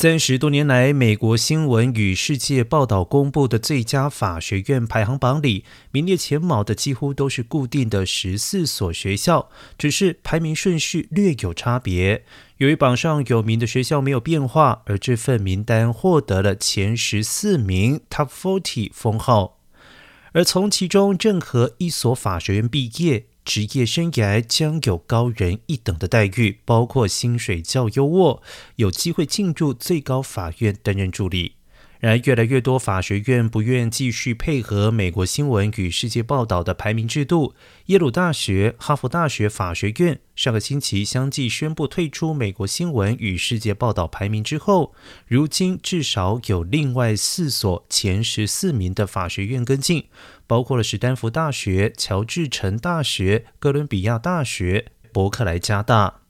三十多年来，美国新闻与世界报道公布的最佳法学院排行榜里，名列前茅的几乎都是固定的十四所学校，只是排名顺序略有差别。由于榜上有名的学校没有变化，而这份名单获得了前十四名 （Top Forty） 封号。而从其中任何一所法学院毕业，职业生涯将有高人一等的待遇，包括薪水较优渥，有机会进驻最高法院担任助理。然而，越来越多法学院不愿继续配合美国新闻与世界报道的排名制度。耶鲁大学、哈佛大学法学院上个星期相继宣布退出美国新闻与世界报道排名之后，如今至少有另外四所前十四名的法学院跟进，包括了史丹福大学、乔治城大学、哥伦比亚大学、伯克莱加大。